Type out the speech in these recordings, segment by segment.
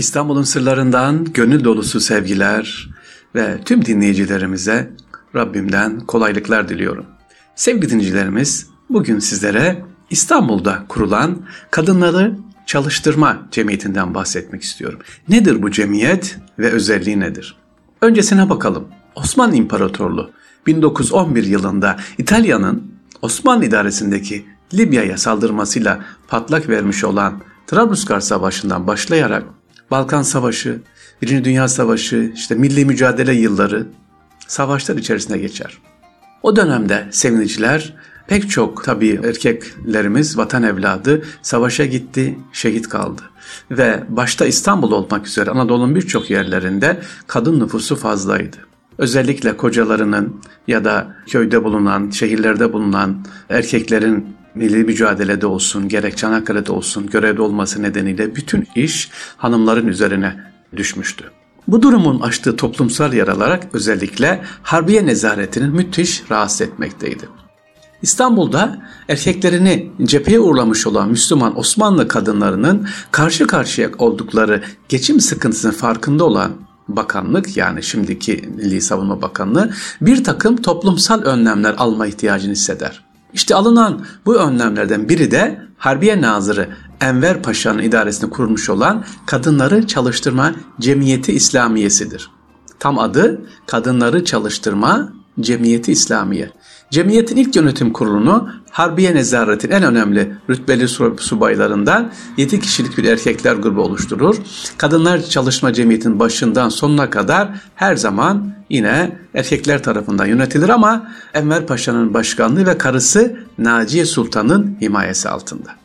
İstanbul'un sırlarından gönül dolusu sevgiler ve tüm dinleyicilerimize Rabbimden kolaylıklar diliyorum. Sevgili dinleyicilerimiz, bugün sizlere İstanbul'da kurulan kadınları çalıştırma cemiyetinden bahsetmek istiyorum. Nedir bu cemiyet ve özelliği nedir? Öncesine bakalım. Osmanlı İmparatorluğu 1911 yılında İtalya'nın Osmanlı idaresindeki Libya'ya saldırmasıyla patlak vermiş olan Trablusgar Savaşı'ndan başlayarak Balkan Savaşı, Birinci Dünya Savaşı, işte milli mücadele yılları savaşlar içerisinde geçer. O dönemde seviniciler pek çok tabii erkeklerimiz vatan evladı savaşa gitti, şehit kaldı. Ve başta İstanbul olmak üzere Anadolu'nun birçok yerlerinde kadın nüfusu fazlaydı. Özellikle kocalarının ya da köyde bulunan, şehirlerde bulunan erkeklerin milli mücadelede olsun, gerek Çanakkale'de olsun görevde olması nedeniyle bütün iş hanımların üzerine düşmüştü. Bu durumun açtığı toplumsal yaralar özellikle Harbiye Nezaretinin müthiş rahatsız etmekteydi. İstanbul'da erkeklerini cepheye uğurlamış olan Müslüman Osmanlı kadınlarının karşı karşıya oldukları geçim sıkıntısının farkında olan bakanlık yani şimdiki Milli Savunma Bakanlığı bir takım toplumsal önlemler alma ihtiyacını hisseder. İşte alınan bu önlemlerden biri de Harbiye Nazırı Enver Paşa'nın idaresinde kurulmuş olan Kadınları Çalıştırma Cemiyeti İslamiyesidir. Tam adı Kadınları Çalıştırma Cemiyeti İslamiye. Cemiyetin ilk yönetim kurulunu Harbiye Nezaret'in en önemli rütbeli subaylarından 7 kişilik bir erkekler grubu oluşturur. Kadınlar Çalışma Cemiyeti'nin başından sonuna kadar her zaman yine erkekler tarafından yönetilir ama Enver Paşa'nın başkanlığı ve karısı Naciye Sultan'ın himayesi altında.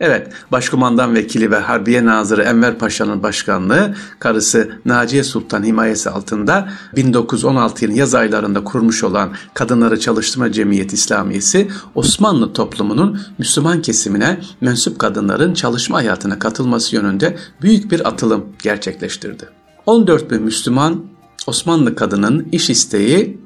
Evet, Başkumandan Vekili ve Harbiye Nazırı Enver Paşa'nın başkanlığı, karısı Naciye Sultan himayesi altında 1916 yılın yaz aylarında kurulmuş olan Kadınları Çalıştırma Cemiyeti İslamiyesi, Osmanlı toplumunun Müslüman kesimine mensup kadınların çalışma hayatına katılması yönünde büyük bir atılım gerçekleştirdi. 14 bin Müslüman Osmanlı kadının iş isteği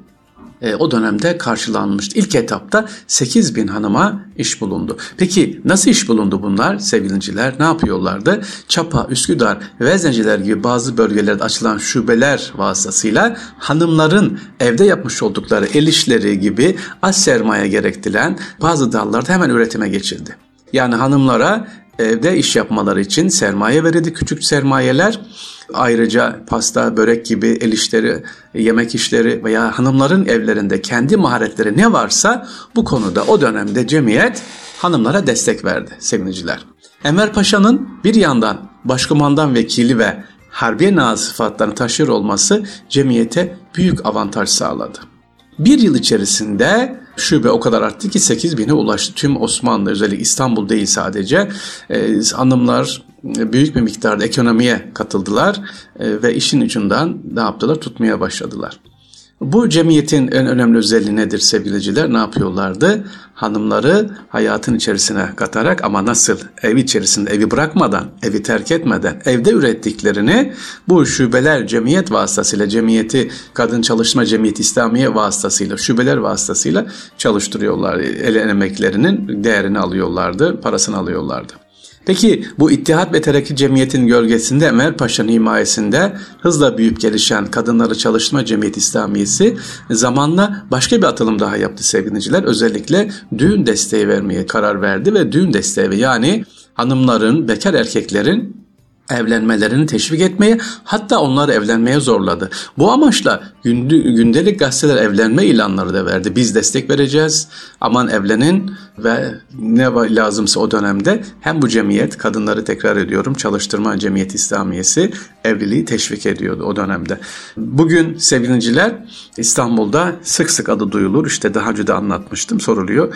e, o dönemde karşılanmıştı. İlk etapta 8 bin hanıma iş bulundu. Peki nasıl iş bulundu bunlar sevgilinciler? Ne yapıyorlardı? Çapa, Üsküdar, Vezneciler gibi bazı bölgelerde açılan şubeler vasıtasıyla hanımların evde yapmış oldukları el işleri gibi az sermaye gerektiren bazı dallarda hemen üretime geçildi. Yani hanımlara evde iş yapmaları için sermaye verildi, küçük sermayeler Ayrıca pasta, börek gibi el işleri, yemek işleri veya hanımların evlerinde kendi maharetleri ne varsa bu konuda o dönemde cemiyet hanımlara destek verdi sevgiliciler. Enver Paşa'nın bir yandan başkumandan vekili ve harbiye nazı sıfatlarını taşır olması cemiyete büyük avantaj sağladı. Bir yıl içerisinde şube o kadar arttı ki 8 bine ulaştı. Tüm Osmanlı özellikle İstanbul değil sadece e, hanımlar büyük bir miktarda ekonomiye katıldılar e, ve işin ucundan ne yaptılar? Tutmaya başladılar. Bu cemiyetin en önemli özelliği nedir sevgiliciler? Ne yapıyorlardı? Hanımları hayatın içerisine katarak ama nasıl ev içerisinde evi bırakmadan, evi terk etmeden evde ürettiklerini bu şubeler cemiyet vasıtasıyla, cemiyeti kadın çalışma cemiyeti İslamiye vasıtasıyla, şubeler vasıtasıyla çalıştırıyorlar. El emeklerinin değerini alıyorlardı, parasını alıyorlardı. Peki bu İttihat ve Terakki Cemiyeti'nin gölgesinde Enver Paşa'nın himayesinde hızla büyüyüp gelişen Kadınları Çalışma Cemiyeti İslamiyesi zamanla başka bir atılım daha yaptı sevgiliciler. Özellikle düğün desteği vermeye karar verdi ve düğün desteği yani hanımların, bekar erkeklerin evlenmelerini teşvik etmeye hatta onları evlenmeye zorladı. Bu amaçla gündelik gazeteler evlenme ilanları da verdi. Biz destek vereceğiz. Aman evlenin ve ne lazımsa o dönemde hem bu cemiyet kadınları tekrar ediyorum çalıştırma cemiyet İslamiyesi evliliği teşvik ediyordu o dönemde. Bugün sevgiliciler İstanbul'da sık sık adı duyulur. İşte daha önce de anlatmıştım soruluyor.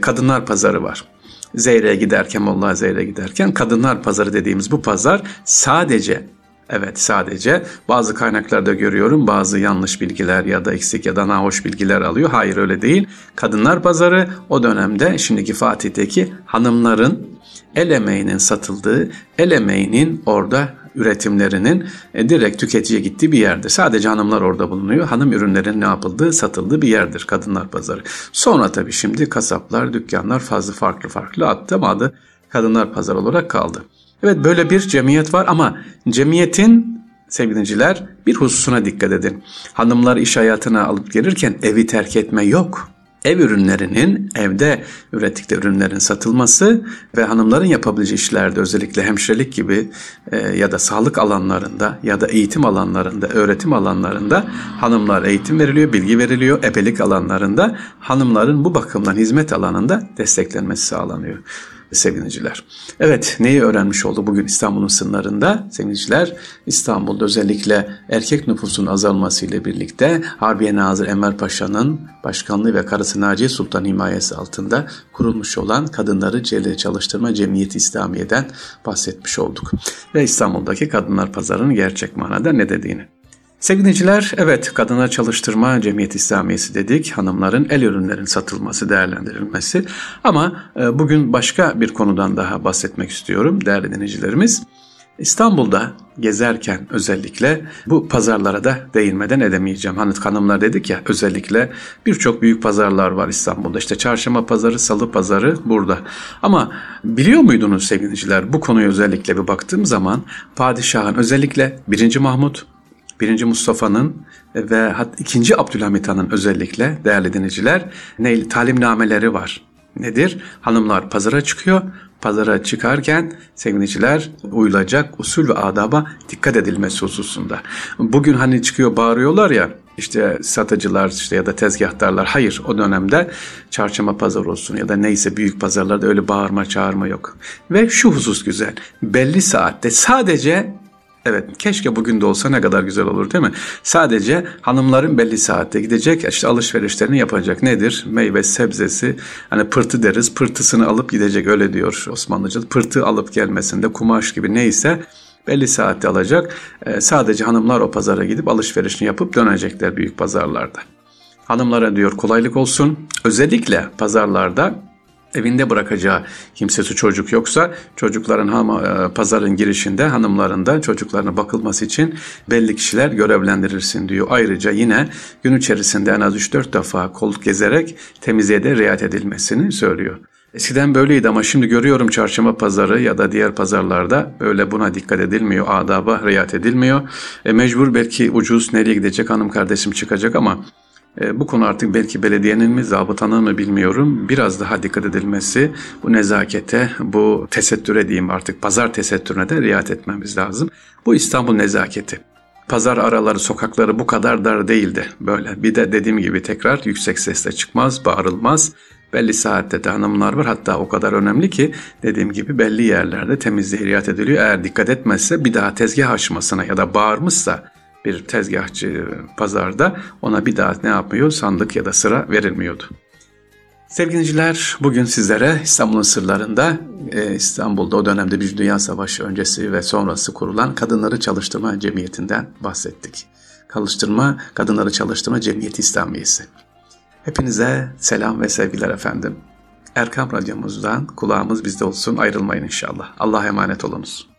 Kadınlar pazarı var. Zeyre'ye giderken, Molla Zeyre'ye giderken kadınlar pazarı dediğimiz bu pazar sadece Evet sadece bazı kaynaklarda görüyorum bazı yanlış bilgiler ya da eksik ya da nahoş bilgiler alıyor. Hayır öyle değil. Kadınlar pazarı o dönemde şimdiki Fatih'teki hanımların el emeğinin satıldığı, el emeğinin orada üretimlerinin e, direkt tüketiciye gittiği bir yerdir. Sadece hanımlar orada bulunuyor. Hanım ürünlerin ne yapıldığı, satıldığı bir yerdir kadınlar pazarı. Sonra tabii şimdi kasaplar, dükkanlar fazla farklı farklı attı ama adı kadınlar pazarı olarak kaldı. Evet böyle bir cemiyet var ama cemiyetin sevgiliciler bir hususuna dikkat edin. Hanımlar iş hayatına alıp gelirken evi terk etme yok ev ürünlerinin evde ürettikleri ürünlerin satılması ve hanımların yapabileceği işlerde özellikle hemşirelik gibi e, ya da sağlık alanlarında ya da eğitim alanlarında, öğretim alanlarında hanımlar eğitim veriliyor, bilgi veriliyor. Ebelik alanlarında hanımların bu bakımdan hizmet alanında desteklenmesi sağlanıyor sevgiliciler. Evet neyi öğrenmiş oldu bugün İstanbul'un sınırlarında sevgiliciler? İstanbul'da özellikle erkek nüfusun azalmasıyla birlikte Harbiye Nazır Enver Paşa'nın başkanlığı ve karısı Naciye Sultan himayesi altında kurulmuş olan Kadınları Çalıştırma Cemiyeti İslamiye'den bahsetmiş olduk. Ve İstanbul'daki Kadınlar Pazarı'nın gerçek manada ne dediğini. Sevgiliciler, evet kadına çalıştırma cemiyet İslamiyesi dedik. Hanımların el ürünlerin satılması, değerlendirilmesi. Ama e, bugün başka bir konudan daha bahsetmek istiyorum değerli dinleyicilerimiz. İstanbul'da gezerken özellikle bu pazarlara da değinmeden edemeyeceğim. Hani hanımlar dedik ya özellikle birçok büyük pazarlar var İstanbul'da. İşte çarşamba pazarı, salı pazarı burada. Ama biliyor muydunuz sevgiliciler bu konuya özellikle bir baktığım zaman padişahın özellikle 1. Mahmut, 1. Mustafa'nın ve 2. Abdülhamit Han'ın özellikle değerli dinleyiciler ne, talimnameleri var. Nedir? Hanımlar pazara çıkıyor. Pazara çıkarken sevgiliciler uyulacak usul ve adaba dikkat edilmesi hususunda. Bugün hani çıkıyor bağırıyorlar ya işte satıcılar işte ya da tezgahtarlar hayır o dönemde çarşamba pazar olsun ya da neyse büyük pazarlarda öyle bağırma çağırma yok. Ve şu husus güzel belli saatte sadece Evet keşke bugün de olsa ne kadar güzel olur değil mi? Sadece hanımların belli saatte gidecek işte alışverişlerini yapacak. Nedir? Meyve sebzesi hani pırtı deriz pırtısını alıp gidecek öyle diyor Osmanlıca. Pırtı alıp gelmesinde kumaş gibi neyse belli saatte alacak. Ee, sadece hanımlar o pazara gidip alışverişini yapıp dönecekler büyük pazarlarda. Hanımlara diyor kolaylık olsun. Özellikle pazarlarda evinde bırakacağı kimsesi çocuk yoksa çocukların ham, e, pazarın girişinde hanımlarında çocuklarına bakılması için belli kişiler görevlendirilsin diyor. Ayrıca yine gün içerisinde en az 3-4 defa kol gezerek temizliğe de riayet edilmesini söylüyor. Eskiden böyleydi ama şimdi görüyorum çarşamba pazarı ya da diğer pazarlarda böyle buna dikkat edilmiyor, adaba riayet edilmiyor. E mecbur belki ucuz nereye gidecek hanım kardeşim çıkacak ama e, bu konu artık belki belediyenin mi, zabıtanın mı bilmiyorum. Biraz daha dikkat edilmesi, bu nezakete, bu tesettüre diyeyim artık pazar tesettürüne de riayet etmemiz lazım. Bu İstanbul nezaketi. Pazar araları, sokakları bu kadar dar değildi böyle. Bir de dediğim gibi tekrar yüksek sesle çıkmaz, bağırılmaz. Belli saatte de hanımlar var. Hatta o kadar önemli ki dediğim gibi belli yerlerde temizliğe riayet ediliyor. Eğer dikkat etmezse bir daha tezgah açmasına ya da bağırmışsa bir tezgahçı pazarda ona bir daha ne yapmıyor sandık ya da sıra verilmiyordu. Sevgiliciler bugün sizlere İstanbul'un sırlarında e, İstanbul'da o dönemde bir Dünya Savaşı öncesi ve sonrası kurulan Kadınları Çalıştırma Cemiyeti'nden bahsettik. Çalıştırma, Kadınları Çalıştırma Cemiyeti İslamiyesi. Hepinize selam ve sevgiler efendim. Erkam Radyomuzdan kulağımız bizde olsun ayrılmayın inşallah. Allah'a emanet olunuz.